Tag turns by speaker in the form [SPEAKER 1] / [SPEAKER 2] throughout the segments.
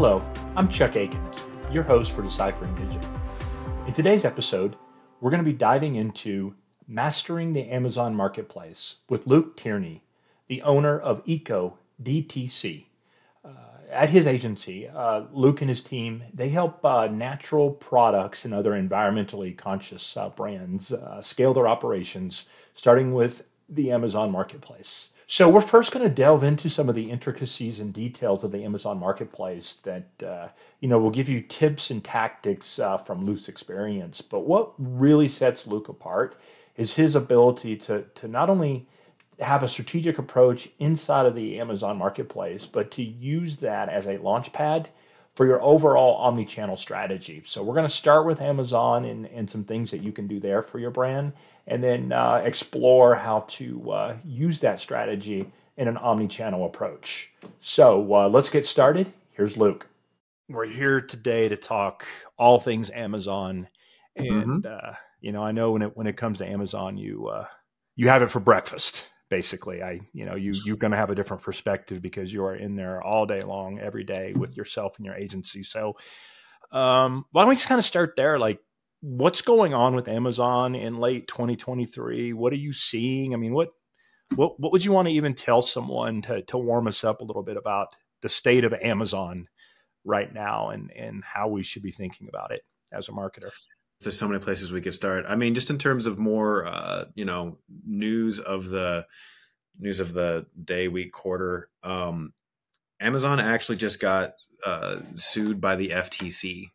[SPEAKER 1] Hello, I'm Chuck Akins, your host for Deciphering Digital. In today's episode, we're going to be diving into mastering the Amazon Marketplace with Luke Tierney, the owner of Eco DTC. Uh, at his agency, uh, Luke and his team they help uh, natural products and other environmentally conscious uh, brands uh, scale their operations, starting with the Amazon Marketplace. So we're first going to delve into some of the intricacies and details of the Amazon Marketplace that uh, you know will give you tips and tactics uh, from Luke's experience. But what really sets Luke apart is his ability to to not only have a strategic approach inside of the Amazon Marketplace, but to use that as a launch pad for your overall omni-channel strategy. So we're going to start with Amazon and, and some things that you can do there for your brand, and then uh, explore how to uh, use that strategy in an omni-channel approach. So uh, let's get started. Here's Luke. We're here today to talk all things Amazon, and mm-hmm. you know I know when it when it comes to Amazon, you uh, you have it for breakfast basically i you know you you're going to have a different perspective because you are in there all day long every day with yourself and your agency so um why don't we just kind of start there like what's going on with amazon in late 2023 what are you seeing i mean what what what would you want to even tell someone to to warm us up a little bit about the state of amazon right now and and how we should be thinking about it as a marketer
[SPEAKER 2] there's so many places we could start. I mean, just in terms of more, uh, you know, news of the news of the day, week, quarter. Um, Amazon actually just got uh, sued by the FTC,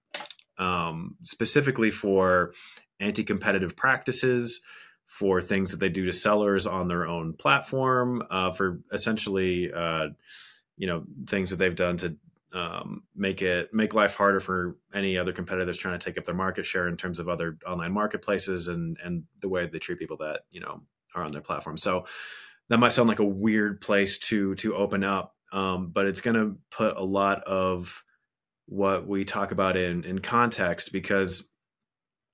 [SPEAKER 2] um, specifically for anti-competitive practices, for things that they do to sellers on their own platform, uh, for essentially, uh, you know, things that they've done to um, make it make life harder for any other competitors trying to take up their market share in terms of other online marketplaces and and the way they treat people that you know are on their platform. So that might sound like a weird place to to open up, um, but it's going to put a lot of what we talk about in in context because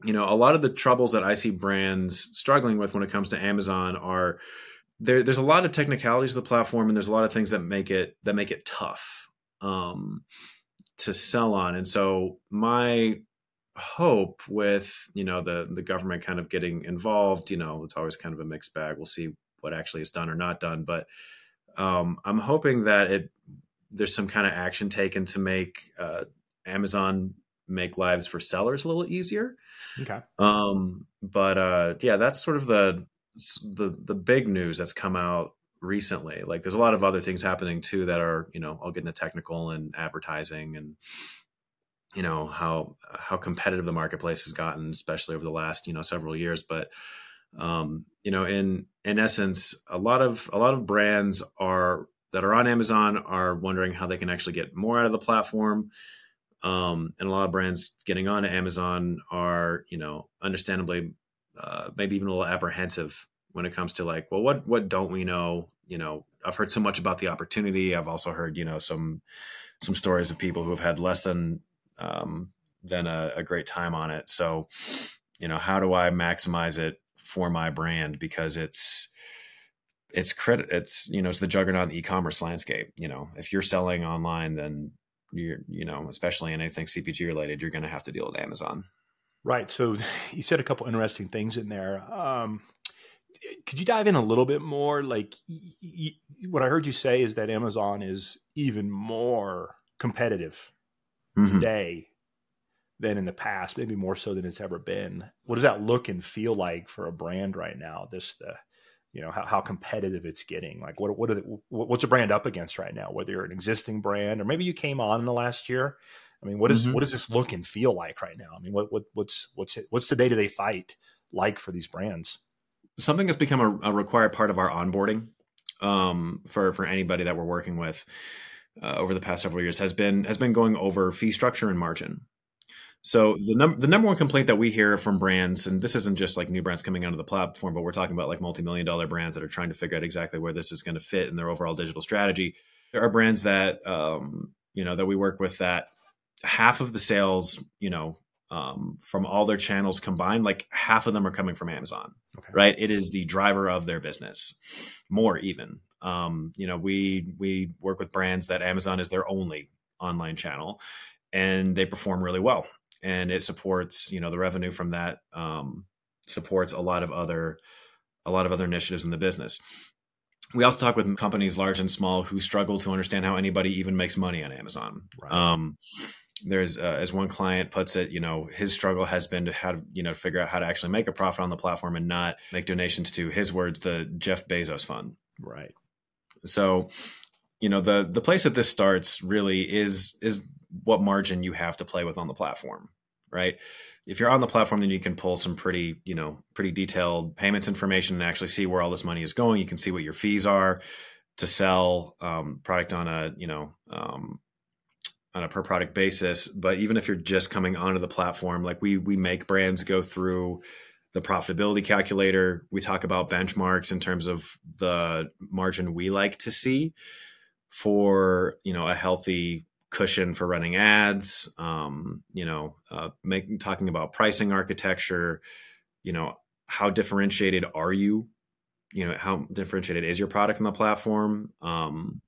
[SPEAKER 2] you know a lot of the troubles that I see brands struggling with when it comes to Amazon are there, there's a lot of technicalities of the platform and there's a lot of things that make it that make it tough um, to sell on. And so my hope with you know the the government kind of getting involved, you know, it's always kind of a mixed bag. We'll see what actually is done or not done, but um, I'm hoping that it there's some kind of action taken to make uh, Amazon make lives for sellers a little easier.
[SPEAKER 1] Okay.
[SPEAKER 2] Um, but uh, yeah, that's sort of the the the big news that's come out recently. Like there's a lot of other things happening too that are, you know, I'll get into technical and advertising and you know how how competitive the marketplace has gotten, especially over the last, you know, several years. But um, you know, in in essence, a lot of a lot of brands are that are on Amazon are wondering how they can actually get more out of the platform. Um, and a lot of brands getting on Amazon are, you know, understandably uh, maybe even a little apprehensive when it comes to like, well, what what don't we know? You know, I've heard so much about the opportunity. I've also heard, you know, some some stories of people who have had less than um, than a, a great time on it. So, you know, how do I maximize it for my brand because it's it's credit it's you know it's the juggernaut e-commerce landscape you know if you're selling online then you're you know especially in anything cpg related you're going to have to deal with amazon
[SPEAKER 1] right so you said a couple interesting things in there um, could you dive in a little bit more? Like, y- y- what I heard you say is that Amazon is even more competitive mm-hmm. today than in the past, maybe more so than it's ever been. What does that look and feel like for a brand right now? This the you know how, how competitive it's getting. Like, what what are the, what's a brand up against right now? Whether you're an existing brand or maybe you came on in the last year. I mean, what is mm-hmm. what does this look and feel like right now? I mean, what what what's what's it, what's the day to day fight like for these brands?
[SPEAKER 2] something that's become a, a required part of our onboarding um, for for anybody that we're working with uh, over the past several years has been has been going over fee structure and margin. So the number the number one complaint that we hear from brands, and this isn't just like new brands coming onto the platform, but we're talking about like multi million dollar brands that are trying to figure out exactly where this is going to fit in their overall digital strategy. There are brands that um, you know that we work with that half of the sales, you know, um, from all their channels combined, like half of them are coming from Amazon, okay. right? It is the driver of their business, more even. Um, you know, we we work with brands that Amazon is their only online channel and they perform really well and it supports you know the revenue from that um, supports a lot of other a lot of other initiatives in the business. We also talk with companies large and small who struggle to understand how anybody even makes money on amazon. Right. um, there's uh, as one client puts it you know his struggle has been to how to you know figure out how to actually make a profit on the platform and not make donations to his words the jeff bezos fund.
[SPEAKER 1] Right.
[SPEAKER 2] So you know the the place that this starts really is is what margin you have to play with on the platform right? If you're on the platform then you can pull some pretty you know pretty detailed payments information and actually see where all this money is going. You can see what your fees are to sell um, product on a you know um, on a per product basis. But even if you're just coming onto the platform like we we make brands go through the profitability calculator. We talk about benchmarks in terms of the margin we like to see for you know a healthy cushion for running ads um, you know uh, talking about pricing architecture you know how differentiated are you? You know how differentiated is your product on the platform? Um,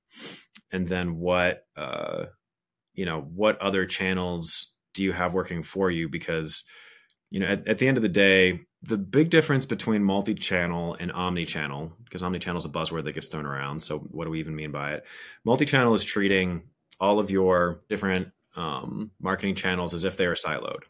[SPEAKER 2] and then what uh, you know what other channels do you have working for you? Because you know at, at the end of the day the big difference between multi-channel and omni-channel because omni-channel is a buzzword that gets thrown around so what do we even mean by it? Multi-channel is treating all of your different um, marketing channels as if they are siloed.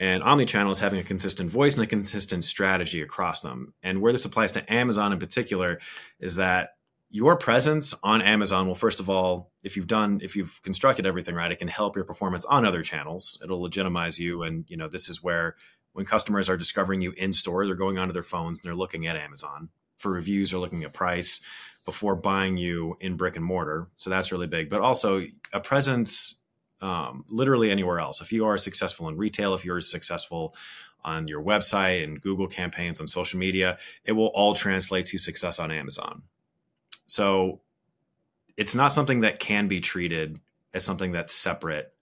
[SPEAKER 2] And omni-channel is having a consistent voice and a consistent strategy across them. And where this applies to amazon in particular is that your presence on amazon will first of all if you've done if you've constructed everything right it can help your performance on other channels. It'll legitimize you. And you know this is where when customers are discovering you in store, they're going onto their phones and they're looking at Amazon for reviews or looking at price before buying you in brick and mortar. So that's really big. But also a presence um, literally anywhere else. If you are successful in retail, if you're successful on your website and Google campaigns on social media, it will all translate to success on Amazon. So it's not something that can be treated as something that's separate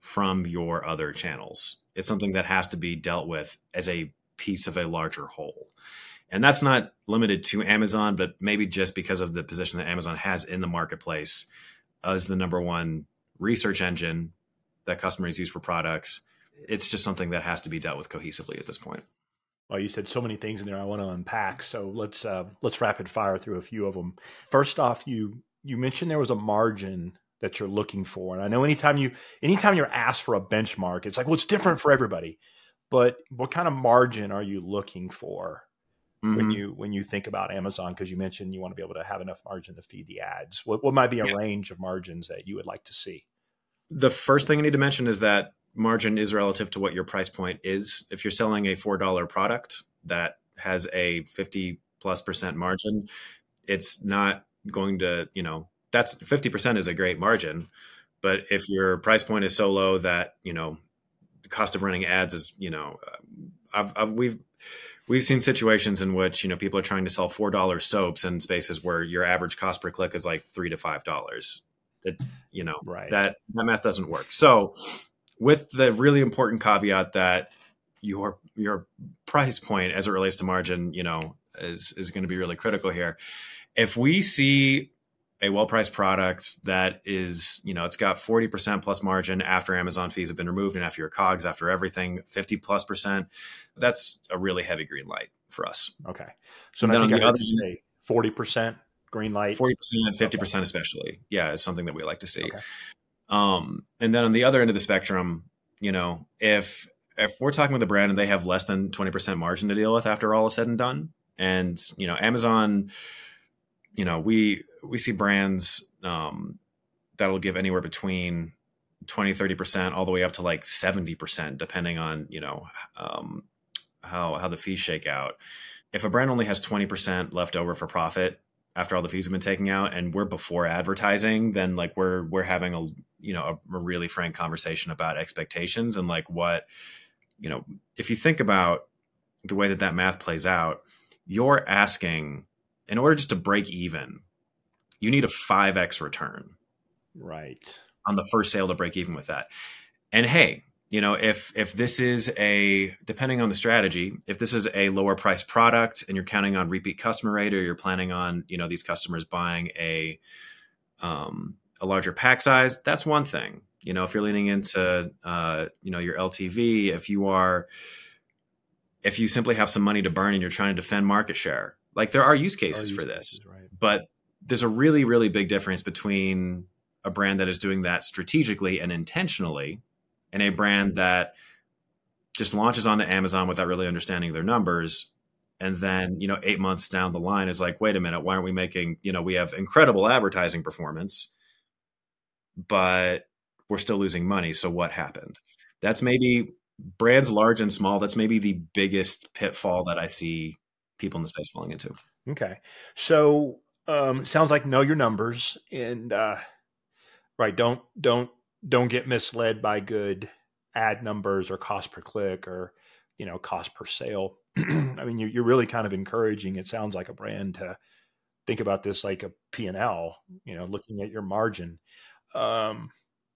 [SPEAKER 2] from your other channels. It's something that has to be dealt with as a piece of a larger whole. And that's not limited to Amazon, but maybe just because of the position that Amazon has in the marketplace as the number one research engine that customers use for products. It's just something that has to be dealt with cohesively at this point.
[SPEAKER 1] Well, you said so many things in there I want to unpack. So let's uh, let's rapid fire through a few of them. First off, you you mentioned there was a margin that you're looking for. And I know anytime you anytime you're asked for a benchmark, it's like, well, it's different for everybody. But what kind of margin are you looking for mm-hmm. when you when you think about Amazon? Because you mentioned you want to be able to have enough margin to feed the ads. What what might be a yeah. range of margins that you would like to see?
[SPEAKER 2] The first thing I need to mention is that margin is relative to what your price point is. If you're selling a four dollar product that has a fifty plus percent margin, it's not going to you know that's 50% is a great margin. But if your price point is so low that, you know, the cost of running ads is, you know, uh, I've, I've, we've, we've seen situations in which, you know, people are trying to sell $4 soaps in spaces where your average cost per click is like three to $5. That, you know, right. that, that math doesn't work. So with the really important caveat that your, your price point as it relates to margin, you know, is, is going to be really critical here. If we see a well-priced product that is, you know, it's got 40% plus margin after Amazon fees have been removed and after your cogs, after everything, 50 plus percent. That's a really heavy green light for us.
[SPEAKER 1] Okay. So now the other say 40% green light.
[SPEAKER 2] 40%, and 50% okay. especially. Yeah, is something that we like to see. Okay. Um, and then on the other end of the spectrum, you know, if if we're talking with a brand and they have less than 20% margin to deal with after all is said and done, and you know, Amazon you know, we we see brands um, that'll give anywhere between 20 30% all the way up to like 70% depending on you know um, how how the fees shake out. If a brand only has 20% left over for profit after all the fees have been taken out and we're before advertising then like we're we're having a you know a, a really frank conversation about expectations and like what you know if you think about the way that that math plays out you're asking in order just to break even, you need a 5x return.
[SPEAKER 1] Right.
[SPEAKER 2] On the first sale to break even with that. And hey, you know, if if this is a depending on the strategy, if this is a lower price product and you're counting on repeat customer rate or you're planning on, you know, these customers buying a um a larger pack size, that's one thing. You know, if you're leaning into uh, you know your LTV, if you are if you simply have some money to burn and you're trying to defend market share, like there are use cases are for this. Cases, right. But there's a really really big difference between a brand that is doing that strategically and intentionally and a mm-hmm. brand that just launches onto Amazon without really understanding their numbers. And then you know 8 months down the line is like wait a minute why aren't we making you know we have incredible advertising performance but we're still losing money. So what happened? That's maybe brands large and small that's maybe the biggest pitfall that I see people in the space falling into.
[SPEAKER 1] Okay. So um sounds like know your numbers and uh right don't don't don't get misled by good ad numbers or cost per click or you know cost per sale. I mean you're really kind of encouraging it sounds like a brand to think about this like a p&l you know looking at your margin. Um,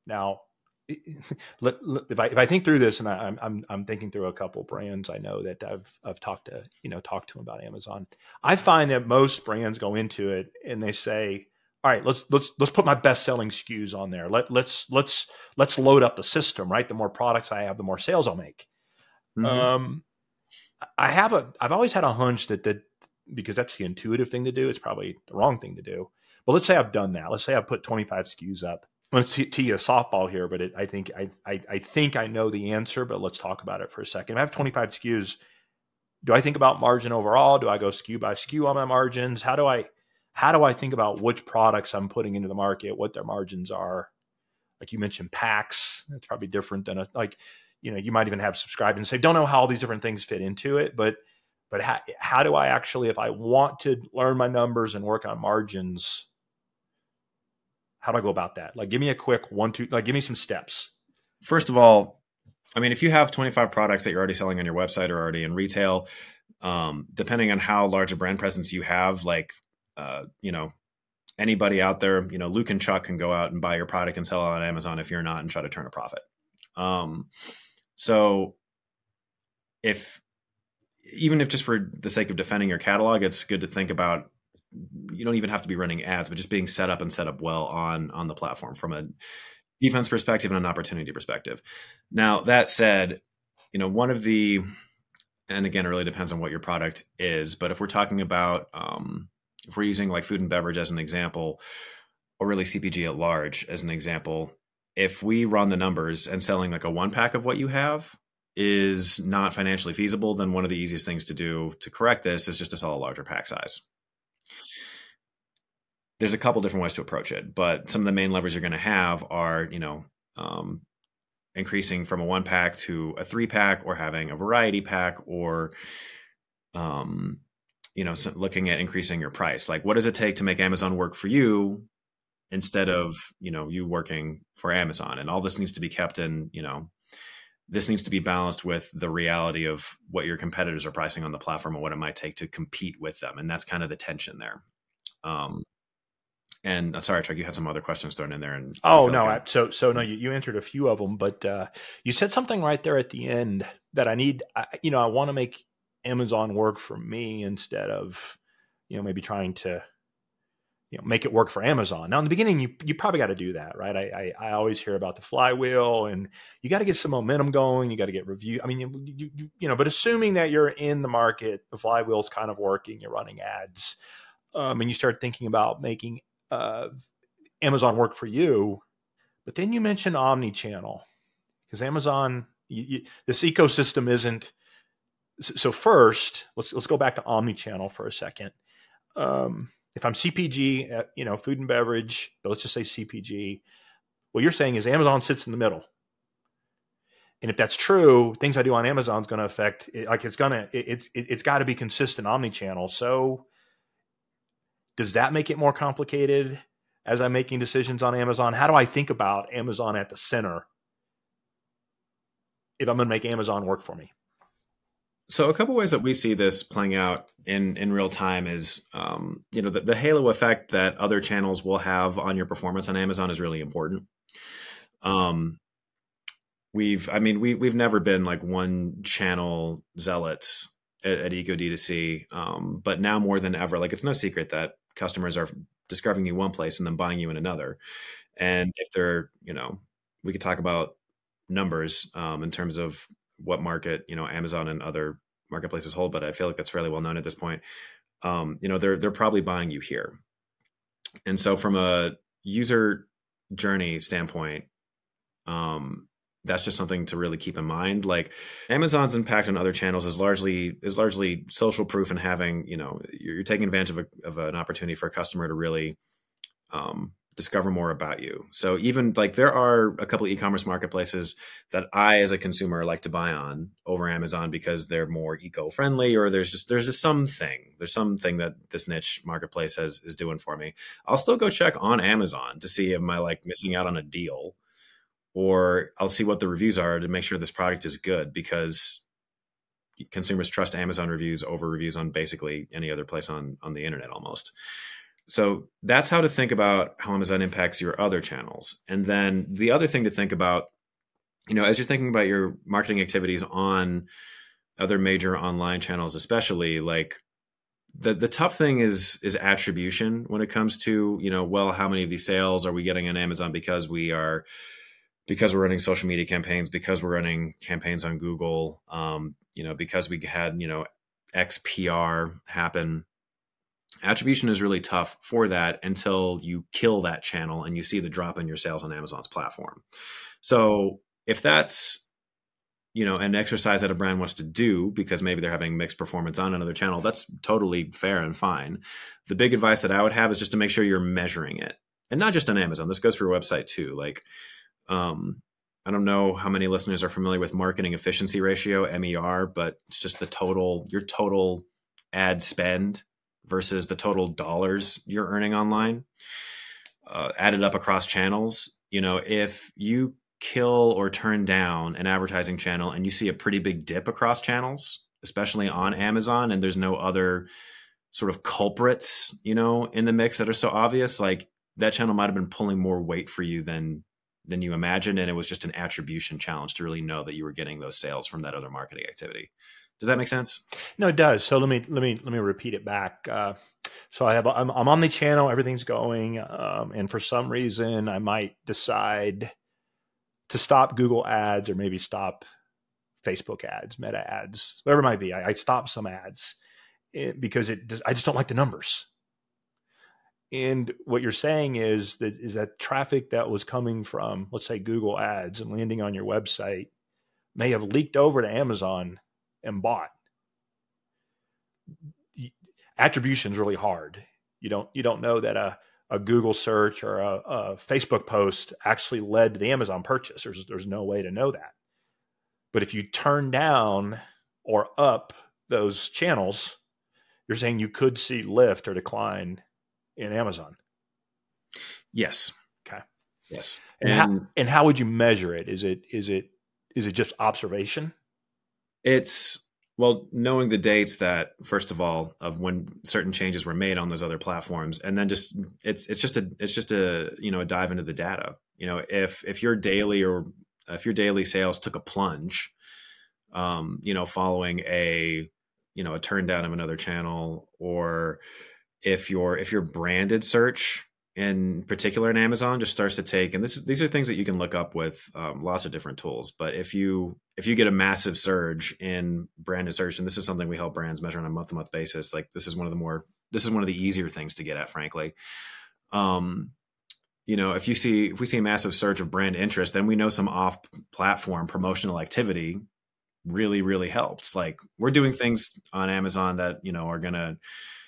[SPEAKER 1] now if I if I think through this, and I, am I'm I'm thinking through a couple brands I know that I've I've talked to you know talked to them about Amazon. I find that most brands go into it and they say, all right, let's let's let's put my best selling SKUs on there. Let let's let's let's load up the system. Right, the more products I have, the more sales I'll make. Mm-hmm. Um, I have a I've always had a hunch that that because that's the intuitive thing to do. It's probably the wrong thing to do. But let's say I've done that. Let's say I've put 25 SKUs up. Let's tee you a softball here, but it, I think I, I I think I know the answer. But let's talk about it for a second. I have 25 SKUs. Do I think about margin overall? Do I go SKU by SKU on my margins? How do I how do I think about which products I'm putting into the market, what their margins are? Like you mentioned, packs. It's probably different than a like, you know, you might even have subscribe and say, don't know how all these different things fit into it, but but how, how do I actually, if I want to learn my numbers and work on margins, how do I go about that? Like, give me a quick one, two, like, give me some steps.
[SPEAKER 2] First of all, I mean, if you have 25 products that you're already selling on your website or already in retail, um, depending on how large a brand presence you have, like uh, you know, anybody out there, you know, Luke and Chuck can go out and buy your product and sell it on Amazon if you're not and try to turn a profit. Um, so if even if just for the sake of defending your catalog, it's good to think about you don't even have to be running ads, but just being set up and set up well on on the platform from a defense perspective and an opportunity perspective. Now that said, you know, one of the and again, it really depends on what your product is, but if we're talking about um, if we're using like food and beverage as an example, or really CPG at large as an example, if we run the numbers and selling like a one pack of what you have is not financially feasible, then one of the easiest things to do to correct this is just to sell a larger pack size. There's a couple different ways to approach it, but some of the main levers you're going to have are, you know, um, increasing from a one pack to a three pack, or having a variety pack, or um, you know looking at increasing your price. Like what does it take to make amazon work for you instead of you know you working for amazon? And all this needs to be kept in you know this needs to be balanced with the reality of what your competitors are pricing on the platform and what it might take to compete with them. And that's kind of the tension there. Um and uh, sorry, Chuck, you had some other questions thrown in there. And
[SPEAKER 1] oh no, like so so no, you, you answered a few of them, but uh, you said something right there at the end that I need. I, you know, I want to make Amazon work for me instead of, you know, maybe trying to, you know, make it work for Amazon. Now, in the beginning, you you probably got to do that, right? I, I, I always hear about the flywheel, and you got to get some momentum going. You got to get review. I mean, you, you you know, but assuming that you're in the market, the flywheel's kind of working. You're running ads, um, and you start thinking about making uh, Amazon work for you. But then you mentioned omni-channel because Amazon, you, you, this ecosystem isn't so first, let's let's go back to omni-channel for a second. Um, if I'm CPG, uh, you know, food and beverage, but let's just say CPG, what you're saying is Amazon sits in the middle. And if that's true, things I do on Amazon is going to affect, like it's going to, it's it, it's got to be consistent omni-channel. So does that make it more complicated as I'm making decisions on Amazon? How do I think about Amazon at the center if I'm going to make Amazon work for me?
[SPEAKER 2] So a couple ways that we see this playing out in in real time is, um, you know, the, the, halo effect that other channels will have on your performance on Amazon is really important. Um, we've, I mean, we we've never been like one channel zealots at, at Eco D2C, um, but now more than ever, like it's no secret that customers are discovering you one place and then buying you in another. And if they're, you know, we could talk about numbers um, in terms of what market, you know, Amazon and other marketplaces hold, but I feel like that's fairly well known at this point. Um, you know, they're they're probably buying you here. And so from a user journey standpoint, um, that's just something to really keep in mind. Like Amazon's impact on other channels is largely is largely social proof and having you know you're, taking advantage of, a, of an opportunity for a customer to really um, discover more about you. So even like there are a couple e-commerce marketplaces that I as a consumer like to buy on over Amazon because they're more eco-friendly or there's just there's just something. There's something that this niche marketplace has is doing for me. I'll still go check on Amazon to see am I like missing out on a deal or I'll see what the reviews are to make sure this product is good because consumers trust Amazon reviews over reviews on basically any other place on on the internet almost. So that's how to think about how Amazon impacts your other channels. And then the other thing to think about, you know, as you're thinking about your marketing activities on other major online channels, especially like the the tough thing is is attribution when it comes to, you know, well, how many of these sales are we getting on Amazon because we are because we're running social media campaigns, because we're running campaigns on Google, um, you know, because we had, you know, XPR happen attribution is really tough for that until you kill that channel and you see the drop in your sales on Amazon's platform. So if that's you know an exercise that a brand wants to do because maybe they're having mixed performance on another channel that's totally fair and fine. The big advice that i would have is just to make sure you're measuring it and not just on amazon. This goes for your website too. Like um, i don't know how many listeners are familiar with marketing efficiency ratio mer but it's just the total your total ad spend versus the total dollars you're earning online uh, added up across channels. You know if you kill or turn down an advertising channel and you see a pretty big dip across channels especially on amazon and there's no other sort of culprits you know in the mix that are so obvious like that channel might have been pulling more weight for you than than you imagined and it was just an attribution challenge to really know that you were getting those sales from that other marketing activity does that make sense?
[SPEAKER 1] No, it does. So let me let me let me repeat it back. Uh, so I have I'm, I'm on the channel, everything's going, um, and for some reason I might decide to stop Google ads or maybe stop Facebook ads, Meta ads, whatever it might be. I, I stop some ads eh, because it I just don't like the numbers. And what you're saying is that is that traffic that was coming from, let's say, Google ads and landing on your website may have leaked over to Amazon and bought. Attribution is really hard. You don't you don't know that a a Google search or a, a, Facebook post actually led to the Amazon purchase. There's there's no way to know that. But if you turn down or up those channels, you're saying you could see lift or decline in Amazon.
[SPEAKER 2] Yes.
[SPEAKER 1] Okay.
[SPEAKER 2] Yes.
[SPEAKER 1] And, and how, and how would you measure it? Is it is it is it just observation?
[SPEAKER 2] It's well, knowing the dates that first of all of when certain changes were made on those other platforms, and then just it's it's just a it's just a you know a dive into the data. You know, if if your daily or if your daily sales took a plunge, um, you know, following a you know a turn down of another channel, or if your if your branded search in particular in Amazon just starts to take, and this is, these are things that you can look up with um, lots of different tools. But if you if you get a massive surge in branded search, and this is something we help brands measure on a month to month basis, like this is one of the more this is one of the easier things to get at, frankly. Um, you know, if you see if we see a massive surge of brand interest, then we know some off platform promotional activity really really helps. Like we're doing things on Amazon that you know are gonna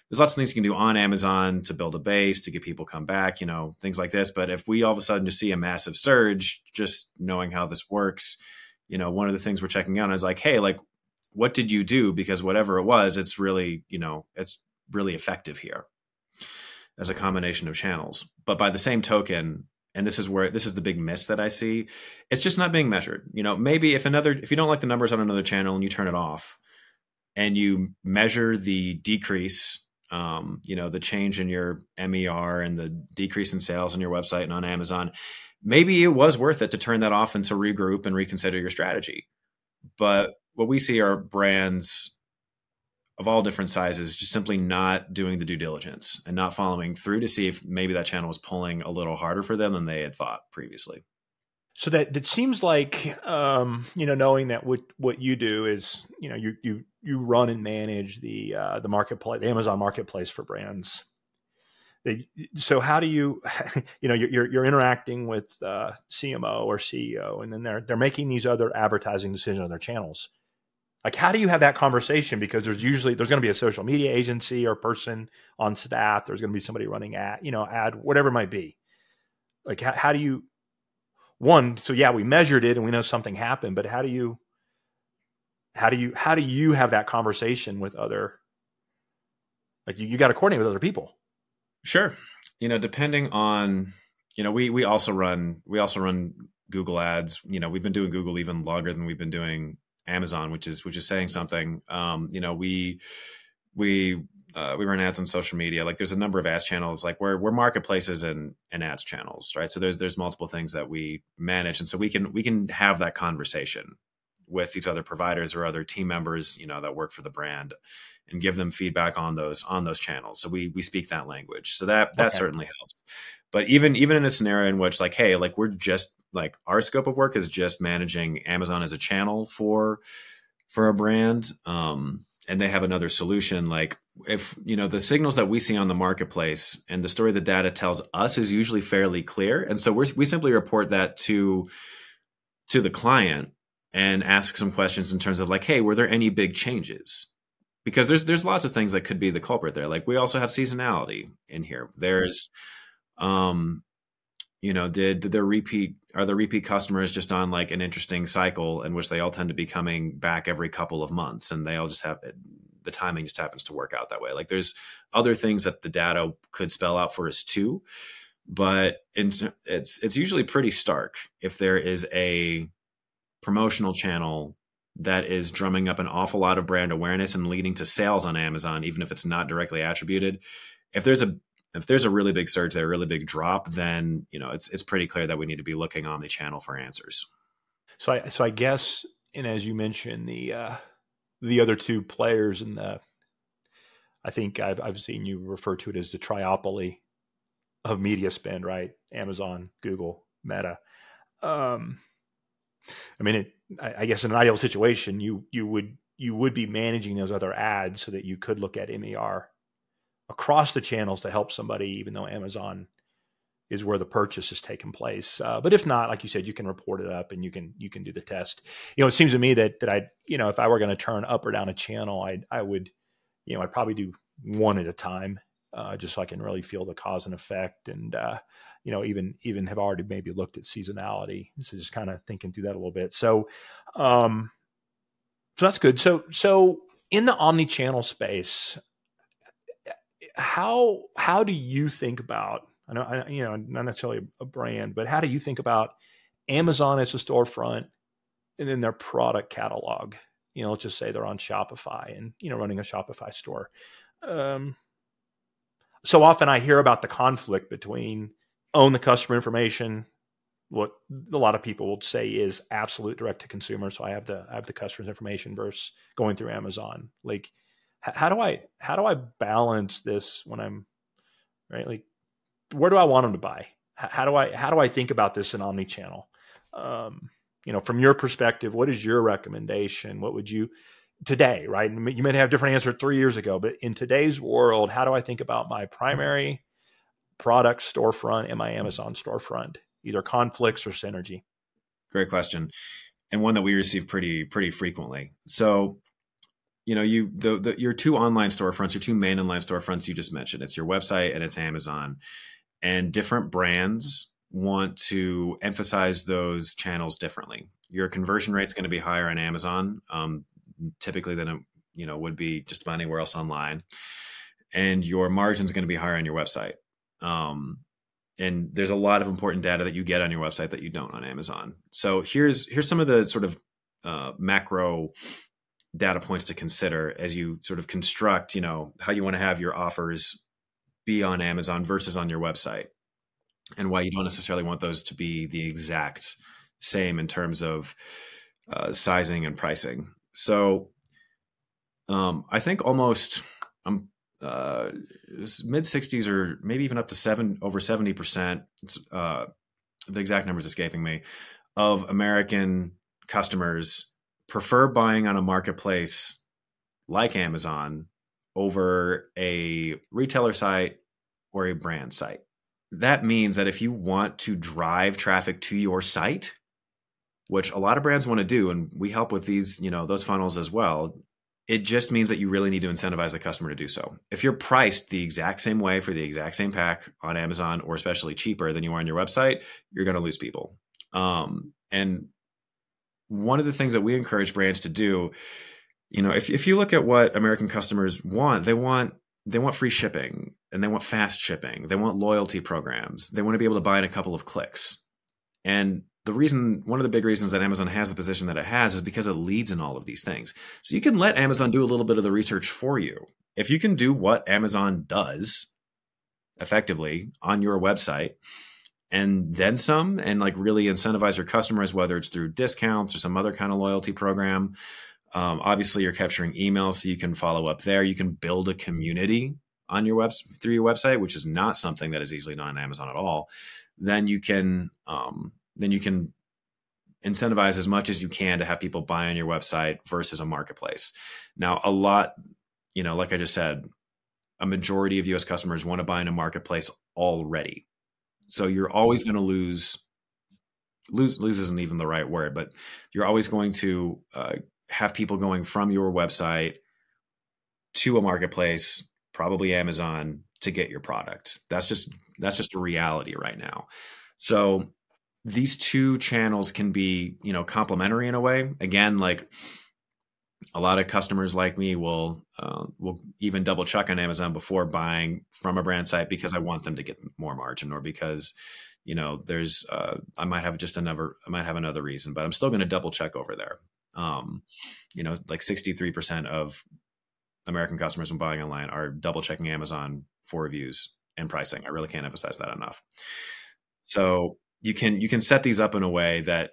[SPEAKER 2] there's lots of things you can do on Amazon to build a base, to get people come back, you know, things like this. But if we all of a sudden just see a massive surge, just knowing how this works, you know, one of the things we're checking out is like, hey, like, what did you do? Because whatever it was, it's really, you know, it's really effective here as a combination of channels. But by the same token, and this is where this is the big miss that I see, it's just not being measured. You know, maybe if another if you don't like the numbers on another channel and you turn it off and you measure the decrease um, you know, the change in your MER and the decrease in sales on your website and on Amazon, maybe it was worth it to turn that off and to regroup and reconsider your strategy. But what we see are brands of all different sizes just simply not doing the due diligence and not following through to see if maybe that channel was pulling a little harder for them than they had thought previously.
[SPEAKER 1] So that that seems like um, you know knowing that what what you do is you know you you you run and manage the uh, the marketplace the Amazon marketplace for brands. So how do you you know you're you're interacting with uh, CMO or CEO and then they're they're making these other advertising decisions on their channels. Like how do you have that conversation? Because there's usually there's going to be a social media agency or person on staff. There's going to be somebody running ad you know ad whatever it might be. Like how, how do you one so yeah we measured it and we know something happened but how do you how do you how do you have that conversation with other like you, you got to coordinate with other people.
[SPEAKER 2] Sure. You know depending on you know we we also run we also run google ads. You know we've been doing google even longer than we've been doing Amazon, which is which is saying something. Um, you know, we we uh, we run ads on social media. Like there's a number of ads channels. Like we're we're marketplaces and and ads channels, right? So there's there's multiple things that we manage, and so we can we can have that conversation with these other providers or other team members, you know, that work for the brand, and give them feedback on those on those channels. So we we speak that language. So that that okay. certainly helps. But even even in a scenario in which like, hey, like we're just like our scope of work is just managing Amazon as a channel for for a brand. Um, and they have another solution like if you know the signals that we see on the marketplace and the story the data tells us is usually fairly clear. And so we we simply report that to to the client and ask some questions in terms of like hey were there any big changes? Because there's there's lots of things that could be the culprit there. Like we also have seasonality in here. There's um you know did did their repeat are the repeat customers just on like an interesting cycle in which they all tend to be coming back every couple of months and they all just have the timing just happens to work out that way like there's other things that the data could spell out for us too but it's it's usually pretty stark if there is a promotional channel that is drumming up an awful lot of brand awareness and leading to sales on Amazon even if it's not directly attributed if there's a if there's a really big surge there, a really big drop, then you know it's it's pretty clear that we need to be looking on the channel for answers.
[SPEAKER 1] So I so I guess, and as you mentioned, the uh, the other two players in the, I think I've I've seen you refer to it as the triopoly of media spend, right? Amazon, Google, Meta. Um, I mean, it, I, I guess in an ideal situation, you you would you would be managing those other ads so that you could look at MER across the channels to help somebody, even though Amazon is where the purchase has taken place. Uh, but if not, like you said, you can report it up and you can you can do the test. You know, it seems to me that that I you know if I were going to turn up or down a channel, I I would you know I'd probably do one at a time. Uh, just so I can really feel the cause and effect, and uh, you know, even even have already maybe looked at seasonality. So just kind of thinking through that a little bit. So, um, so that's good. So so in the omni-channel space, how how do you think about I know I, you know not necessarily a brand, but how do you think about Amazon as a storefront and then their product catalog? You know, let's just say they're on Shopify and you know running a Shopify store. Um, so often I hear about the conflict between own the customer information, what a lot of people would say is absolute direct to consumer. So I have the I have the customer's information versus going through Amazon. Like how do I how do I balance this when I'm right? Like, where do I want them to buy? How do I how do I think about this in omni-channel? Um, you know, from your perspective, what is your recommendation? What would you today, right? You may have a different answer three years ago, but in today's world, how do I think about my primary product storefront and my Amazon storefront, either conflicts or synergy?
[SPEAKER 2] Great question, and one that we receive pretty pretty frequently. So you know you the, the your two online storefronts your two main online storefronts you just mentioned it's your website and it's amazon and different brands want to emphasize those channels differently. Your conversion rate is going to be higher on amazon um, typically than it you know would be just about anywhere else online. And your margin's going to be higher on your website. Um, and there's a lot of important data that you get on your website that you don't on amazon. So here's here's some of the sort of uh, macro data points to consider as you sort of construct, you know, how you want to have your offers be on Amazon versus on your website and why you don't necessarily want those to be the exact same in terms of uh, sizing and pricing. So um, I think almost um, uh, mid 60s or maybe even up to seven over 70 percent. Uh, the exact numbers escaping me of American customers prefer buying on a marketplace like Amazon over a retailer site or a brand site. That means that if you want to drive traffic to your site, which a lot of brands want to do, and we help with these, you know, those funnels as well, it just means that you really need to incentivize the customer to do so. If you're priced the exact same way for the exact same pack on Amazon or especially cheaper than you are on your website, you're going to lose people. Um, and one of the things that we encourage brands to do, you know, if, if you look at what American customers want, they want they want free shipping and they want fast shipping. They want loyalty programs. They want to be able to buy in a couple of clicks. And the reason one of the big reasons that Amazon has the position that it has is because it leads in all of these things. So you can let Amazon do a little bit of the research for you. If you can do what Amazon does effectively on your website and then some and like really incentivize your customers whether it's through discounts or some other kind of loyalty program um, obviously you're capturing emails so you can follow up there you can build a community on your web through your website which is not something that is easily done on amazon at all then you can um, then you can incentivize as much as you can to have people buy on your website versus a marketplace. Now, a lot, you know, like I just said, a majority of US customers want to buy in a marketplace already. So you're always going to lose lose lose isn't even the right word, but you're always going to uh, have people going from your website to a marketplace, probably Amazon, to get your product. That's just that's just a reality right now. So these two channels can be you know complementary in a way again like a lot of customers like me will uh, will even double check on amazon before buying from a brand site because i want them to get more margin or because you know there's uh, i might have just another i might have another reason but i'm still going to double check over there um, you know like 63% of american customers when buying online are double checking amazon for reviews and pricing i really can't emphasize that enough so you can you can set these up in a way that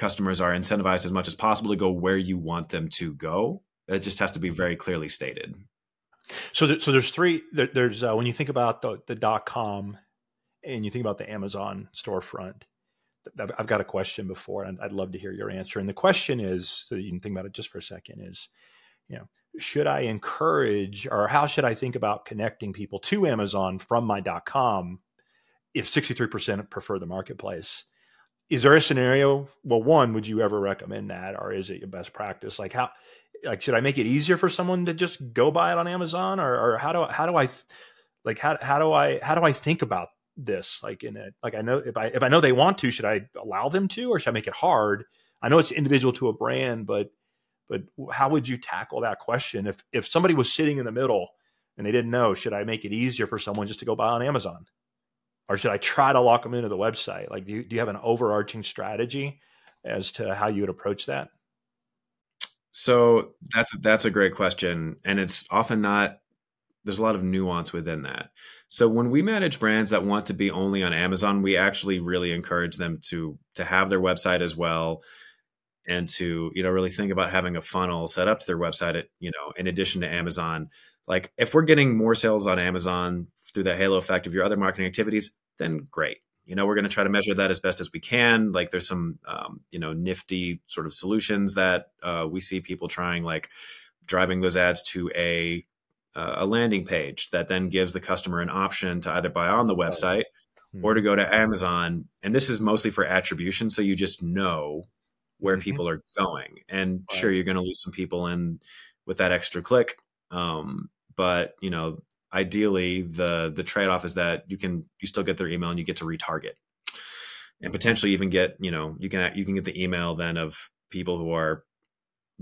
[SPEAKER 2] customers are incentivized as much as possible to go where you want them to go. It just has to be very clearly stated.
[SPEAKER 1] So, so there's three. There, there's uh, when you think about the the dot com, and you think about the Amazon storefront. I've, I've got a question before, and I'd love to hear your answer. And the question is, so you can think about it just for a second, is, you know, should I encourage, or how should I think about connecting people to Amazon from my com if 63% prefer the marketplace is there a scenario well one would you ever recommend that or is it your best practice like how like should i make it easier for someone to just go buy it on amazon or, or how do how do i like how, how do i how do i think about this like in it like i know if i if i know they want to should i allow them to or should i make it hard i know it's individual to a brand but but how would you tackle that question if if somebody was sitting in the middle and they didn't know should i make it easier for someone just to go buy on amazon or should I try to lock them into the website? Like, do you, do you have an overarching strategy as to how you would approach that?
[SPEAKER 2] So that's that's a great question, and it's often not. There's a lot of nuance within that. So when we manage brands that want to be only on Amazon, we actually really encourage them to to have their website as well, and to you know really think about having a funnel set up to their website. At, you know, in addition to Amazon, like if we're getting more sales on Amazon through the halo effect of your other marketing activities, then great. You know, we're going to try to measure that as best as we can. Like there's some, um, you know, nifty sort of solutions that uh, we see people trying, like driving those ads to a uh, a landing page that then gives the customer an option to either buy on the website mm-hmm. or to go to Amazon. And this is mostly for attribution, so you just know where mm-hmm. people are going. And right. sure, you're going to lose some people in with that extra click. Um, but you know, ideally the the trade-off is that you can you still get their email and you get to retarget and potentially even get you know you can you can get the email then of people who are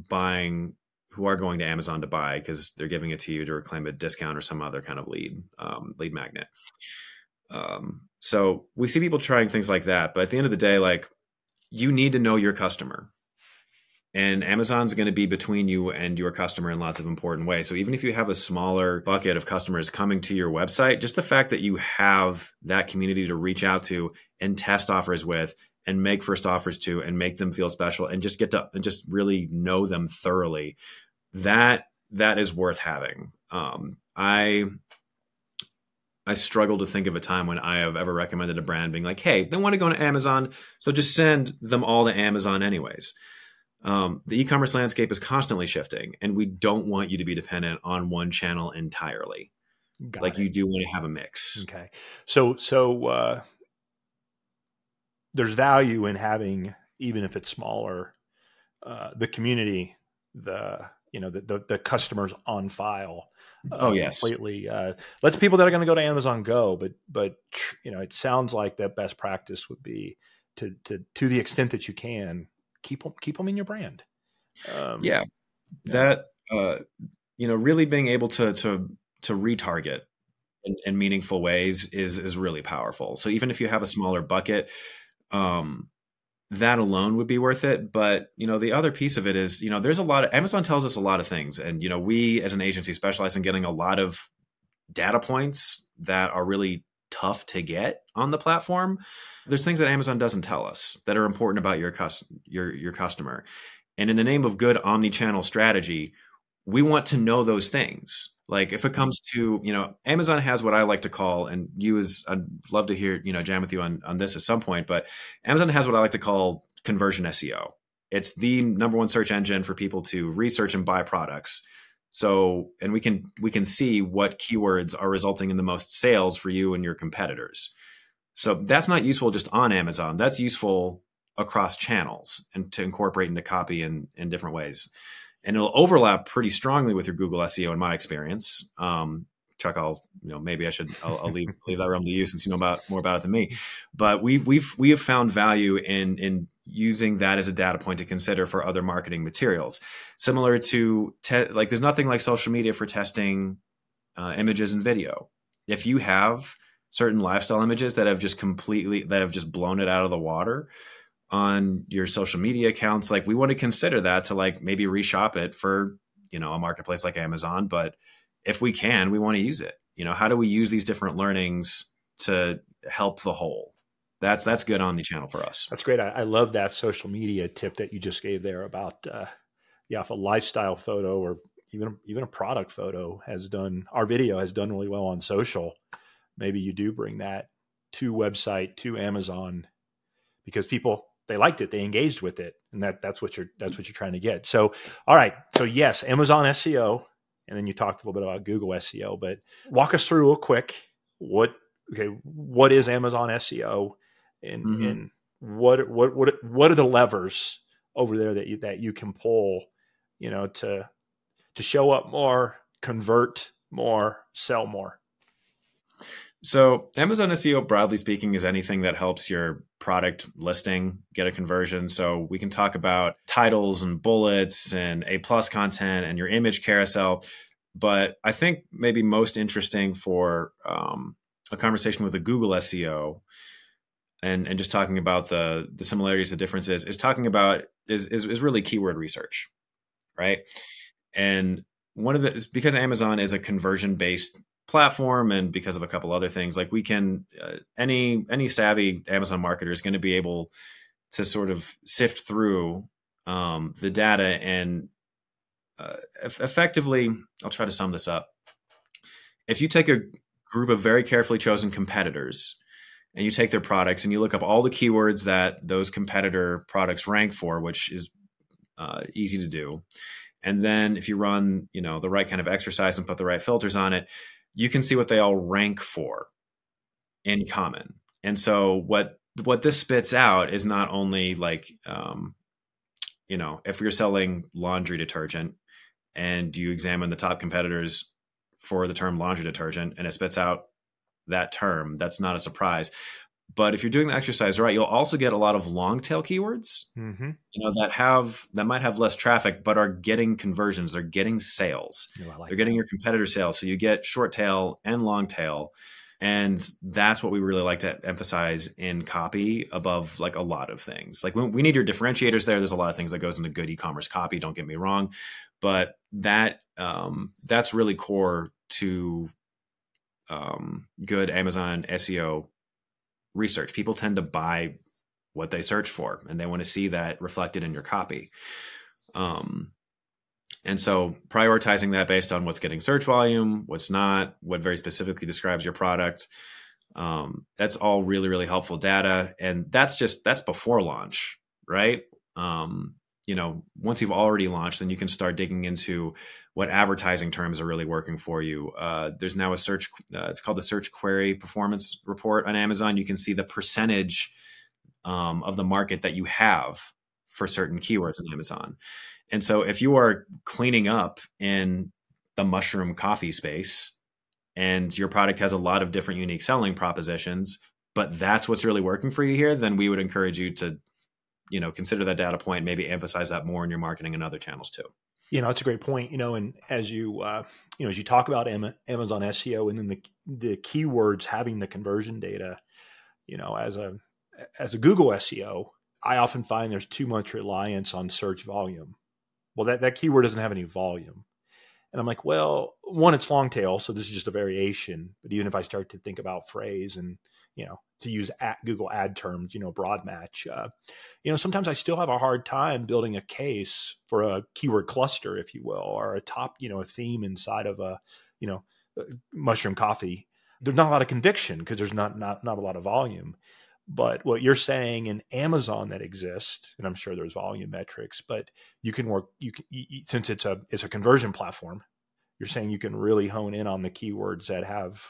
[SPEAKER 2] buying who are going to amazon to buy because they're giving it to you to reclaim a discount or some other kind of lead um, lead magnet um, so we see people trying things like that but at the end of the day like you need to know your customer and Amazon's going to be between you and your customer in lots of important ways. So even if you have a smaller bucket of customers coming to your website, just the fact that you have that community to reach out to and test offers with and make first offers to and make them feel special and just get to and just really know them thoroughly, that that is worth having. Um, I I struggle to think of a time when I have ever recommended a brand being like, "Hey, they want to go to Amazon, so just send them all to Amazon anyways." Um, the e-commerce landscape is constantly shifting, and we don't want you to be dependent on one channel entirely. Got like it. you do want to have a mix.
[SPEAKER 1] Okay, so so uh, there's value in having, even if it's smaller, uh, the community, the you know the, the, the customers on file.
[SPEAKER 2] Uh, oh yes,
[SPEAKER 1] completely. Uh, let's people that are going to go to Amazon go, but but you know it sounds like that best practice would be to to to the extent that you can keep them keep them in your brand.
[SPEAKER 2] Um, yeah, that uh, you know really being able to to to retarget in, in meaningful ways is is really powerful. So even if you have a smaller bucket, um, that alone would be worth it. But you know, the other piece of it is, you know, there's a lot of Amazon tells us a lot of things, and you know, we as an agency specialize in getting a lot of data points that are really tough to get on the platform. There's things that Amazon doesn't tell us that are important about your cus- your your customer. And in the name of good omni-channel strategy, we want to know those things. Like if it comes to, you know, Amazon has what I like to call, and you as I'd love to hear, you know, jam with you on, on this at some point, but Amazon has what I like to call conversion SEO. It's the number one search engine for people to research and buy products. So, and we can we can see what keywords are resulting in the most sales for you and your competitors. So that's not useful just on Amazon. That's useful across channels and to incorporate into copy in in different ways and it'll overlap pretty strongly with your Google SEO in my experience. Um, Chuck, I'll you know maybe I should I'll, I'll leave leave that realm to you since you know about more about it than me. But we've we've we have found value in in using that as a data point to consider for other marketing materials, similar to te- like there's nothing like social media for testing uh, images and video. If you have certain lifestyle images that have just completely that have just blown it out of the water, on your social media accounts like we want to consider that to like maybe reshop it for you know a marketplace like amazon but if we can we want to use it. You know how do we use these different learnings to help the whole? That's that's good on the channel for us.
[SPEAKER 1] That's great. I, I love that social media tip that you just gave there about uh, yeah if a lifestyle photo or even even a product photo has done our video has done really well on social maybe you do bring that to website to amazon because people they liked it, they engaged with it, and that that's what you're that's what you're trying to get. So, all right, so yes, Amazon SEO, and then you talked a little bit about Google SEO, but walk us through real quick what okay what is Amazon SEO, and mm-hmm. and what what what what are the levers over there that you that you can pull, you know, to to show up more, convert more, sell more.
[SPEAKER 2] So, Amazon SEO, broadly speaking, is anything that helps your product listing get a conversion. So, we can talk about titles and bullets and A plus content and your image carousel. But I think maybe most interesting for um, a conversation with a Google SEO and, and just talking about the, the similarities, the differences, is talking about is, is, is really keyword research, right? And one of the because Amazon is a conversion based platform and because of a couple other things like we can uh, any any savvy amazon marketer is going to be able to sort of sift through um, the data and uh, effectively i'll try to sum this up. If you take a group of very carefully chosen competitors and you take their products and you look up all the keywords that those competitor products rank for which is uh, easy to do and then if you run you know the right kind of exercise and put the right filters on it you can see what they all rank for in common. And so what what this spits out is not only like um, you know, if you're selling laundry detergent and you examine the top competitors for the term laundry detergent and it spits out that term, that's not a surprise. But if you're doing the exercise right, you'll also get a lot of long tail keywords, mm-hmm. you know, that have that might have less traffic, but are getting conversions. They're getting sales. Ooh, like They're getting that. your competitor sales. So you get short tail and long tail, and that's what we really like to emphasize in copy above like a lot of things. Like we, we need your differentiators there. There's a lot of things that goes into good e-commerce copy. Don't get me wrong, but that um, that's really core to um, good Amazon SEO research. People tend to buy what they search for, and they want to see that reflected in your copy. Um, And so prioritizing that based on what's getting search volume, what's not, what very specifically describes your product. Um, that's all really, really helpful data. And that's just, that's before launch, right? Um, you know, once you've already launched, then you can start digging into what advertising terms are really working for you. Uh, there's now a search, uh, it's called the Search Query Performance Report on Amazon. You can see the percentage um, of the market that you have for certain keywords on Amazon. And so if you are cleaning up in the mushroom coffee space and your product has a lot of different unique selling propositions, but that's what's really working for you here, then we would encourage you to, you know, consider that data point, maybe emphasize that more in your marketing and other channels too.
[SPEAKER 1] You know, it's a great point. You know, and as you uh, you know, as you talk about Amazon SEO and then the the keywords having the conversion data, you know, as a as a Google SEO, I often find there's too much reliance on search volume well, that, that keyword doesn't have any volume. And I'm like, well, one, it's long tail, so this is just a variation. But even if I start to think about phrase and you know to use at Google ad terms, you know, broad match, uh, you know, sometimes I still have a hard time building a case for a keyword cluster, if you will, or a top, you know, a theme inside of a, you know, uh, mushroom coffee. There's not a lot of conviction because there's not not not a lot of volume. But what you're saying in Amazon that exists, and I'm sure there's volume metrics, but you can work. You can you, since it's a it's a conversion platform. You're saying you can really hone in on the keywords that have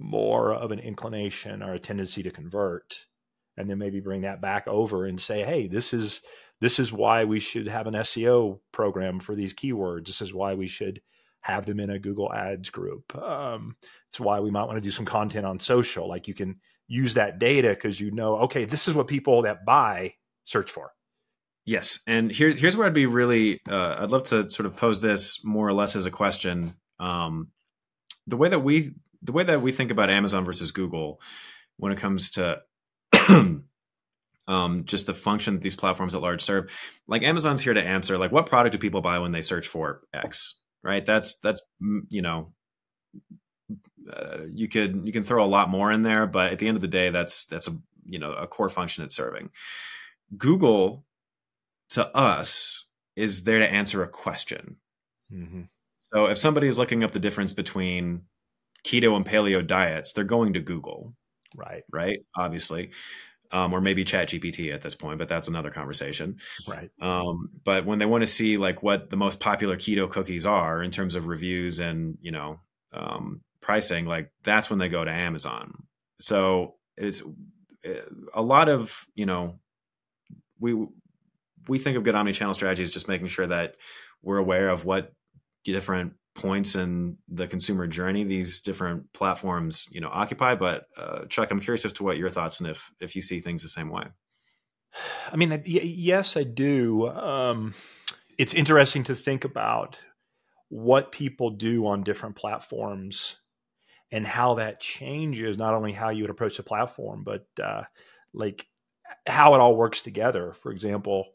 [SPEAKER 1] more of an inclination or a tendency to convert, and then maybe bring that back over and say, hey, this is this is why we should have an SEO program for these keywords. This is why we should have them in a Google Ads group. Um, it's why we might want to do some content on social. Like you can use that data because you know, okay, this is what people that buy search for.
[SPEAKER 2] Yes, and here's here's where I'd be really uh, I'd love to sort of pose this more or less as a question. Um, the way that we the way that we think about Amazon versus Google when it comes to um, just the function that these platforms at large serve, like Amazon's here to answer like what product do people buy when they search for X, right? That's that's you know uh, you could you can throw a lot more in there, but at the end of the day, that's that's a you know a core function it's serving. Google to us is there to answer a question. Mm-hmm. So if somebody is looking up the difference between keto and paleo diets, they're going to Google,
[SPEAKER 1] right?
[SPEAKER 2] Right, obviously. Um, or maybe chat gpt at this point but that's another conversation
[SPEAKER 1] right
[SPEAKER 2] um, but when they want to see like what the most popular keto cookies are in terms of reviews and you know um, pricing, like that's when they go to Amazon. So it's eh, a lot of you know we we think of good omni-channel strategies just making sure that we're aware of what different points in the consumer journey these different platforms you know occupy but uh, chuck i'm curious as to what your thoughts and if if you see things the same way
[SPEAKER 1] i mean yes i do um, it's interesting to think about what people do on different platforms and how that changes not only how you would approach the platform, but uh, like how it all works together. For example,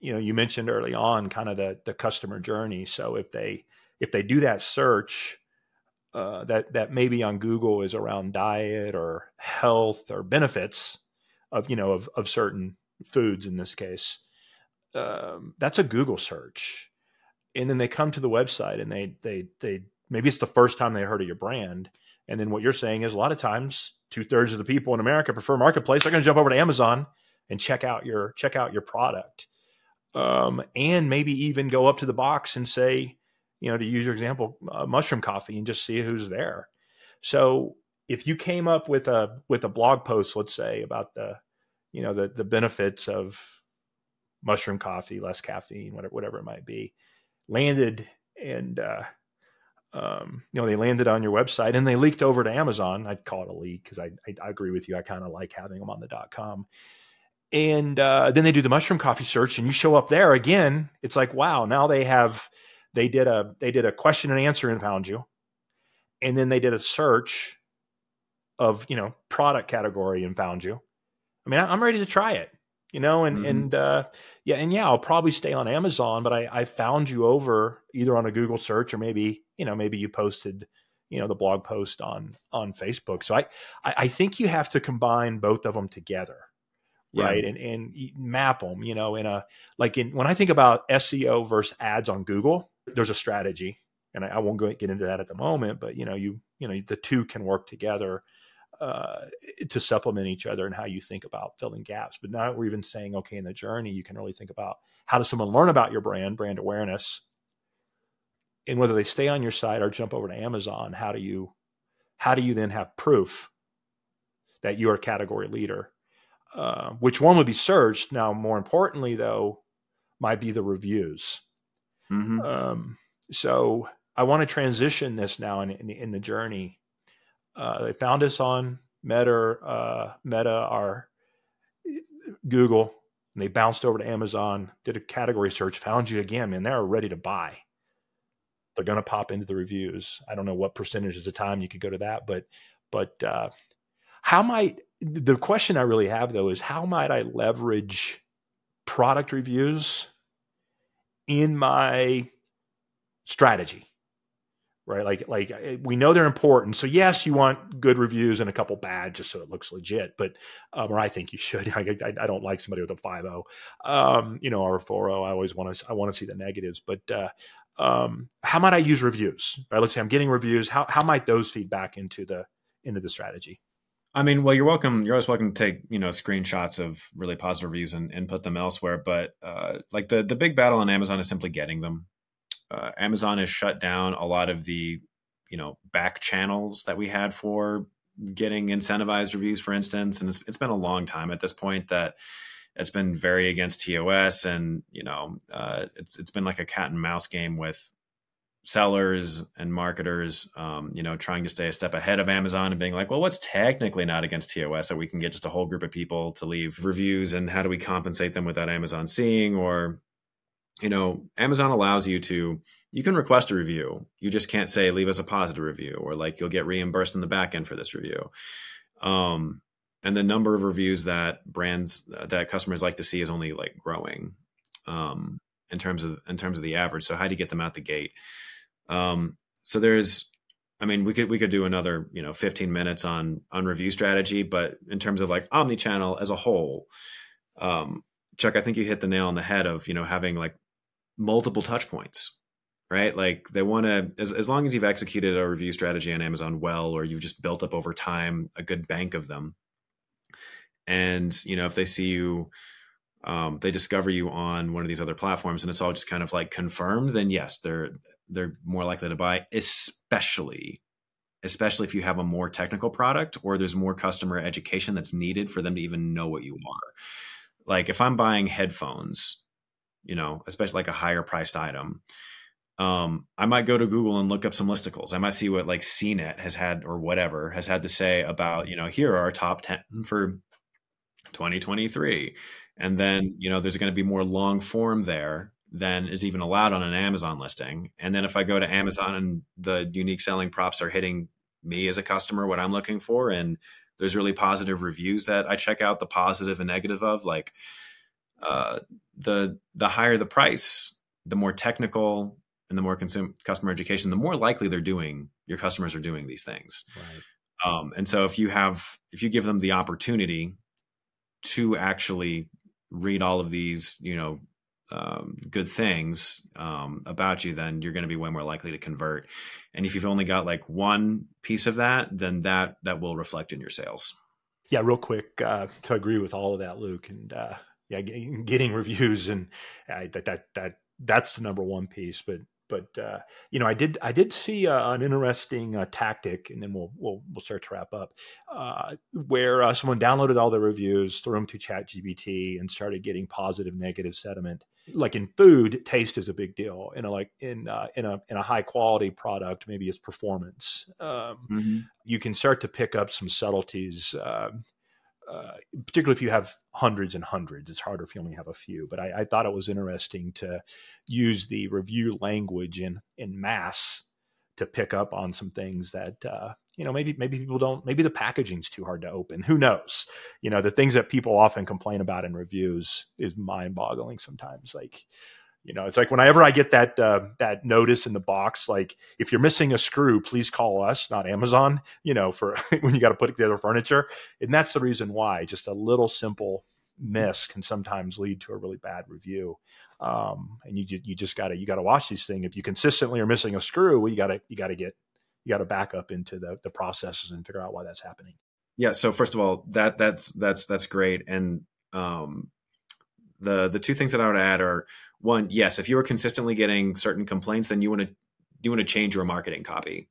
[SPEAKER 1] you know, you mentioned early on kind of the the customer journey. So if they if they do that search uh, that that maybe on Google is around diet or health or benefits of you know of of certain foods in this case, um, that's a Google search, and then they come to the website and they they they maybe it's the first time they heard of your brand. And then what you're saying is a lot of times two thirds of the people in America prefer marketplace. They're going to jump over to Amazon and check out your check out your product, um, and maybe even go up to the box and say, you know, to use your example, uh, mushroom coffee, and just see who's there. So if you came up with a with a blog post, let's say about the, you know, the the benefits of mushroom coffee, less caffeine, whatever whatever it might be, landed and uh, um, you know, they landed on your website and they leaked over to Amazon. I'd call it a leak because I, I, I, agree with you. I kind of like having them on the dot com. And uh, then they do the mushroom coffee search, and you show up there again. It's like, wow! Now they have they did a they did a question and answer and found you, and then they did a search of you know product category and found you. I mean, I'm ready to try it you know and mm-hmm. and uh, yeah and yeah i'll probably stay on amazon but i i found you over either on a google search or maybe you know maybe you posted you know the blog post on on facebook so i i, I think you have to combine both of them together yeah. right? And and map them, you know, in a like in when I think about SEO versus ads on Google, there's a strategy, and I, I won't go get into that at the moment, but you know, you you know, the two can work together uh, to supplement each other and how you think about filling gaps. But now we're even saying, okay, in the journey, you can really think about how does someone learn about your brand, brand awareness, and whether they stay on your site or jump over to Amazon. How do you how do you then have proof that you're a category leader? Uh, which one would be searched? Now, more importantly, though, might be the reviews. Mm-hmm. Um, so I want to transition this now in, in, in the journey. Uh, they found us on Meta, uh, Meta, our Google, and they bounced over to Amazon, did a category search, found you again, and they're ready to buy. They're going to pop into the reviews. I don't know what percentage of the time you could go to that, but but uh, how might the question I really have though is how might I leverage product reviews in my strategy? Right, like like eh, we know they're important. So yes, you want good reviews and a couple bad, just so it looks legit. But um, or I think you should. I, I, I don't like somebody with a five zero, um, you know, or a four zero. I always want to I want to see the negatives. But uh, um, how might I use reviews? Right, let's say I'm getting reviews. How how might those feed back into the into the strategy?
[SPEAKER 2] I mean, well, you're welcome. You're always welcome to take you know screenshots of really positive reviews and, and put them elsewhere. But uh, like the the big battle on Amazon is simply getting them. Uh, Amazon has shut down a lot of the you know back channels that we had for getting incentivized reviews, for instance. And it's, it's been a long time at this point that it's been very against TOS, and you know uh, it's it's been like a cat and mouse game with sellers and marketers, um, you know, trying to stay a step ahead of Amazon and being like, well, what's technically not against TOS that we can get just a whole group of people to leave reviews and how do we compensate them without Amazon seeing? Or, you know, Amazon allows you to, you can request a review. You just can't say, leave us a positive review or like you'll get reimbursed in the back end for this review. Um, and the number of reviews that brands, uh, that customers like to see is only like growing. Um, in terms of in terms of the average. So how do you get them out the gate? Um, so there's, I mean, we could we could do another you know 15 minutes on on review strategy, but in terms of like omni-channel as a whole, um, Chuck, I think you hit the nail on the head of you know having like multiple touch points, right? Like they want to as as long as you've executed a review strategy on Amazon well, or you've just built up over time a good bank of them, and you know if they see you um, they discover you on one of these other platforms and it's all just kind of like confirmed then yes they're they're more likely to buy, especially especially if you have a more technical product or there's more customer education that's needed for them to even know what you are. Like if I'm buying headphones, you know, especially like a higher priced item, um, I might go to Google and look up some listicles. I might see what like CNET has had or whatever has had to say about, you know, here are our top 10 for 2023. And then, you know, there's going to be more long form there than is even allowed on an Amazon listing. And then if I go to Amazon and the unique selling props are hitting me as a customer, what I'm looking for, and there's really positive reviews that I check out the positive and negative of, like uh, the the higher the price, the more technical and the more consumer customer education, the more likely they're doing your customers are doing these things. Right. Um, and so if you have if you give them the opportunity to actually read all of these, you know, um, good things um, about you, then you're going to be way more likely to convert. And if you've only got like one piece of that, then that that will reflect in your sales.
[SPEAKER 1] Yeah, real quick uh, to agree with all of that, Luke, and uh, yeah, getting reviews and uh, that that that that's the number one piece. But but uh, you know, I did I did see uh, an interesting uh, tactic, and then we'll we'll we'll start to wrap up, uh, where uh, someone downloaded all the reviews, threw them to Chat GPT, and started getting positive, negative sentiment. Like in food, taste is a big deal. In a like in uh, in a in a high quality product, maybe it's performance. Um, mm-hmm. You can start to pick up some subtleties. Uh, particularly if you have hundreds and hundreds. It's harder if you only have a few. But I, I thought it was interesting to use the review language in in mass to pick up on some things that uh, you know maybe maybe people don't maybe the packaging's too hard to open who knows you know the things that people often complain about in reviews is mind boggling sometimes like you know, it's like whenever I get that uh, that notice in the box, like if you're missing a screw, please call us, not Amazon. You know, for when you got to put together furniture, and that's the reason why. Just a little simple miss can sometimes lead to a really bad review. Um, and you you just gotta you gotta watch these things. If you consistently are missing a screw, well, you gotta you gotta get you gotta back up into the the processes and figure out why that's happening.
[SPEAKER 2] Yeah. So first of all, that that's that's that's great. And um, the the two things that I would add are one, yes, if you are consistently getting certain complaints, then you want to you want to change your marketing copy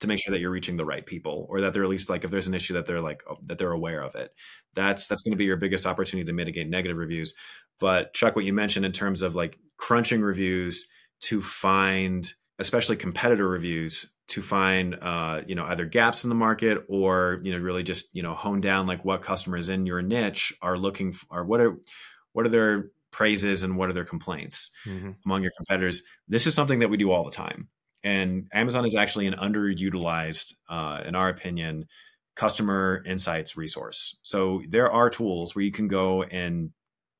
[SPEAKER 2] to make sure that you're reaching the right people or that they're at least like if there's an issue that they're like oh, that they're aware of it. That's that's going to be your biggest opportunity to mitigate negative reviews. But chuck what you mentioned in terms of like crunching reviews to find especially competitor reviews to find uh, you know either gaps in the market or you know really just you know hone down like what customers in your niche are looking for or what are what are their praises and what are their complaints mm-hmm. among your competitors this is something that we do all the time and Amazon is actually an underutilized, uh, in our opinion, customer insights resource. So there are tools where you can go and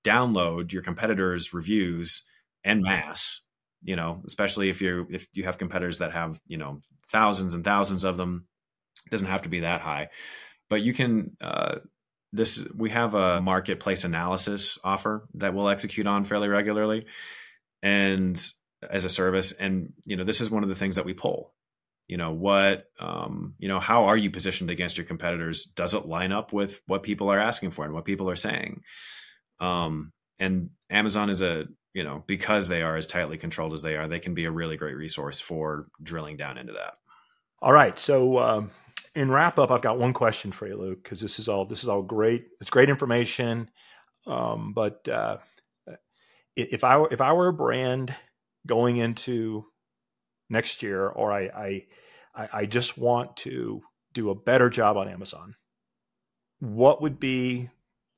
[SPEAKER 2] download your competitors' reviews en masse. You know, especially if you if you have competitors that have you know thousands and thousands of them. It doesn't have to be that high, but you can. Uh, this we have a marketplace analysis offer that we'll execute on fairly regularly, and as a service. And you know this is one of the things that we pull. You know what um, you know how are you positioned against your competitors? Does it line up with what people are asking for and what people are saying? Um, and amazon is a you know because they are as tightly controlled as they are they can be a really great resource for drilling down into that.
[SPEAKER 1] All right. So um, in wrap up i've got one question for you luke because this is all this is all great it's great information um, but uh, if i if i were a brand going into next year, or I, I, I just want to do a better job on Amazon, what would be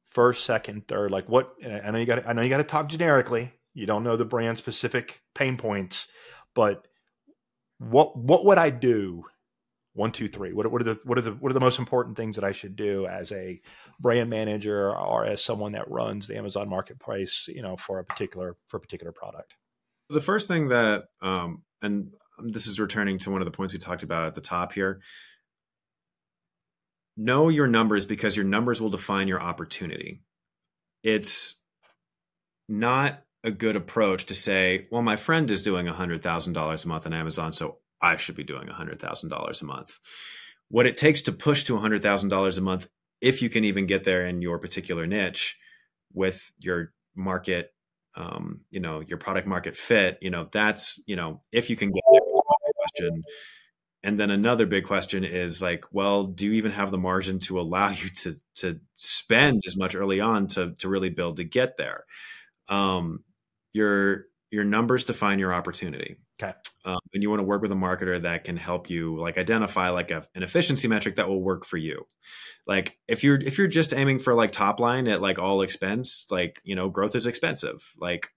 [SPEAKER 1] first, second, third? Like what? I know you got. I know you got to talk generically. You don't know the brand specific pain points, but what what would I do? One, two, three. What, what are the what are the what are the most important things that I should do as a brand manager or as someone that runs the Amazon marketplace? You know, for a particular for a particular product.
[SPEAKER 2] The first thing that, um, and this is returning to one of the points we talked about at the top here. Know your numbers because your numbers will define your opportunity. It's not a good approach to say, well, my friend is doing $100,000 a month on Amazon, so I should be doing $100,000 a month. What it takes to push to $100,000 a month, if you can even get there in your particular niche with your market um, you know your product market fit you know that's you know if you can get there question and then another big question is like well do you even have the margin to allow you to to spend as much early on to to really build to get there um your your numbers define your opportunity.
[SPEAKER 1] Okay.
[SPEAKER 2] Um, and you want to work with a marketer that can help you like identify like a, an efficiency metric that will work for you. Like if you're if you're just aiming for like top line at like all expense like you know growth is expensive. Like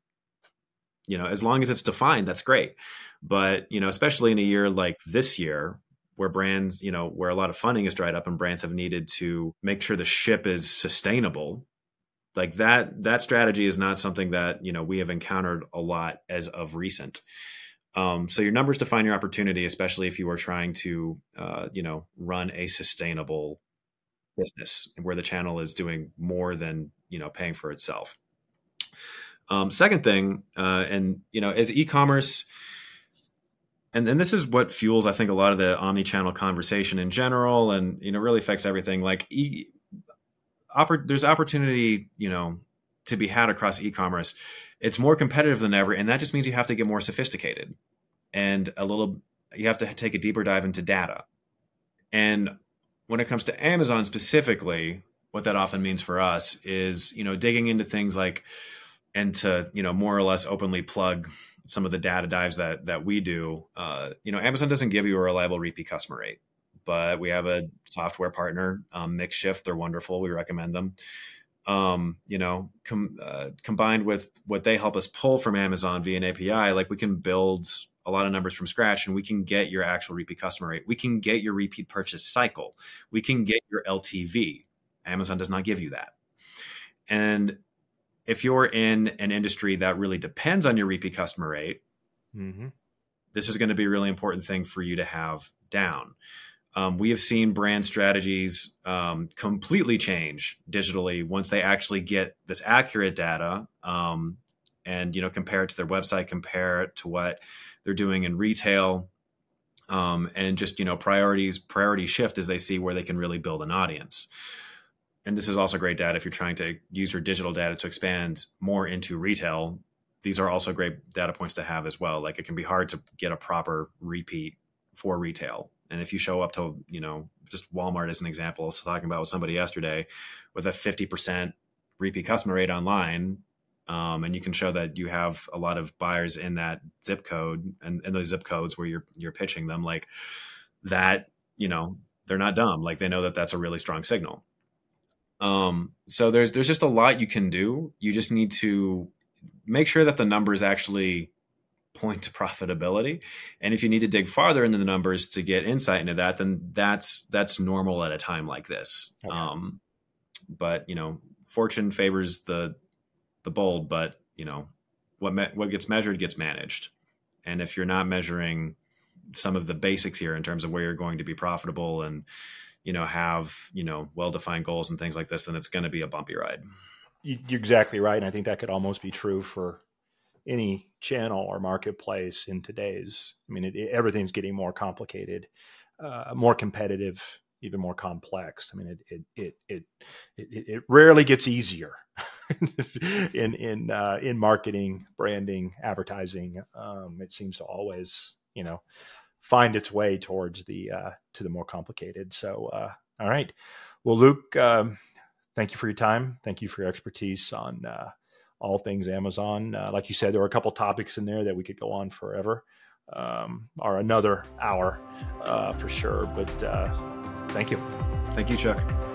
[SPEAKER 2] you know as long as it's defined that's great. But you know especially in a year like this year where brands you know where a lot of funding is dried up and brands have needed to make sure the ship is sustainable like that that strategy is not something that you know we have encountered a lot as of recent um, so your numbers define your opportunity, especially if you are trying to, uh, you know, run a sustainable business where the channel is doing more than you know paying for itself. Um, second thing, uh, and you know, as e-commerce, and and this is what fuels, I think, a lot of the omni-channel conversation in general, and you know, really affects everything. Like, e- oppor- there's opportunity, you know, to be had across e-commerce. It's more competitive than ever and that just means you have to get more sophisticated and a little you have to take a deeper dive into data. And when it comes to amazon specifically what that often means for us is you know digging into things like and to you know more or less openly plug some of the data dives that that we do uh, you know amazon doesn't give you a reliable repeat customer rate but we have a software partner um, Mixshift they're wonderful we recommend them um, you know, com- uh, combined with what they help us pull from Amazon via an API, like we can build a lot of numbers from scratch and we can get your actual repeat customer rate. We can get your repeat purchase cycle. We can get your LTV. Amazon does not give you that. And if you're in an industry that really depends on your repeat customer rate, mm-hmm. this is going to be a really important thing for you to have down. Um, we have seen brand strategies um, completely change digitally once they actually get this accurate data um, and you know compare it to their website compare it to what they're doing in retail um, and just you know priorities priority shift as they see where they can really build an audience. And this is also great data if you're trying to use your digital data to expand more into retail. These are also great data points to have as well. Like it can be hard to get a proper repeat for retail and if you show up to you know just walmart as an example I was talking about with somebody yesterday with a 50% repeat customer rate online um, and you can show that you have a lot of buyers in that zip code and, and those zip codes where you're you're pitching them like that you know they're not dumb. Like they know that that's a really strong signal. Um, so there's there's just a lot you can do. You just need to make sure that the numbers actually point to profitability and if you need to dig farther into the numbers to get insight into that then that's that's normal at a time like this okay. um, but you know fortune favors the the bold, but you know what me- what gets measured gets managed. And if you're not measuring some of the basics here in terms of where you're going to be profitable and you know have you know well defined goals and things like this, then it's going to be a bumpy ride.
[SPEAKER 1] You're exactly right, and I think that could almost be true for any channel or marketplace in today's. I mean, it, it, everything's getting more complicated, uh, more competitive, even more complex. I mean, it it it it it, it rarely gets easier in in uh, in marketing, branding, advertising. Um, it seems to always, you know, find its way towards the uh, to the more complicated. So, uh, all right, well, Luke, um, thank you for your time. Thank you for your expertise on uh, all things Amazon. Uh, like you said, there were a couple topics in there that we could go on forever. Um, or another hour uh, for sure. But Thank you.
[SPEAKER 2] Thank you, Chuck.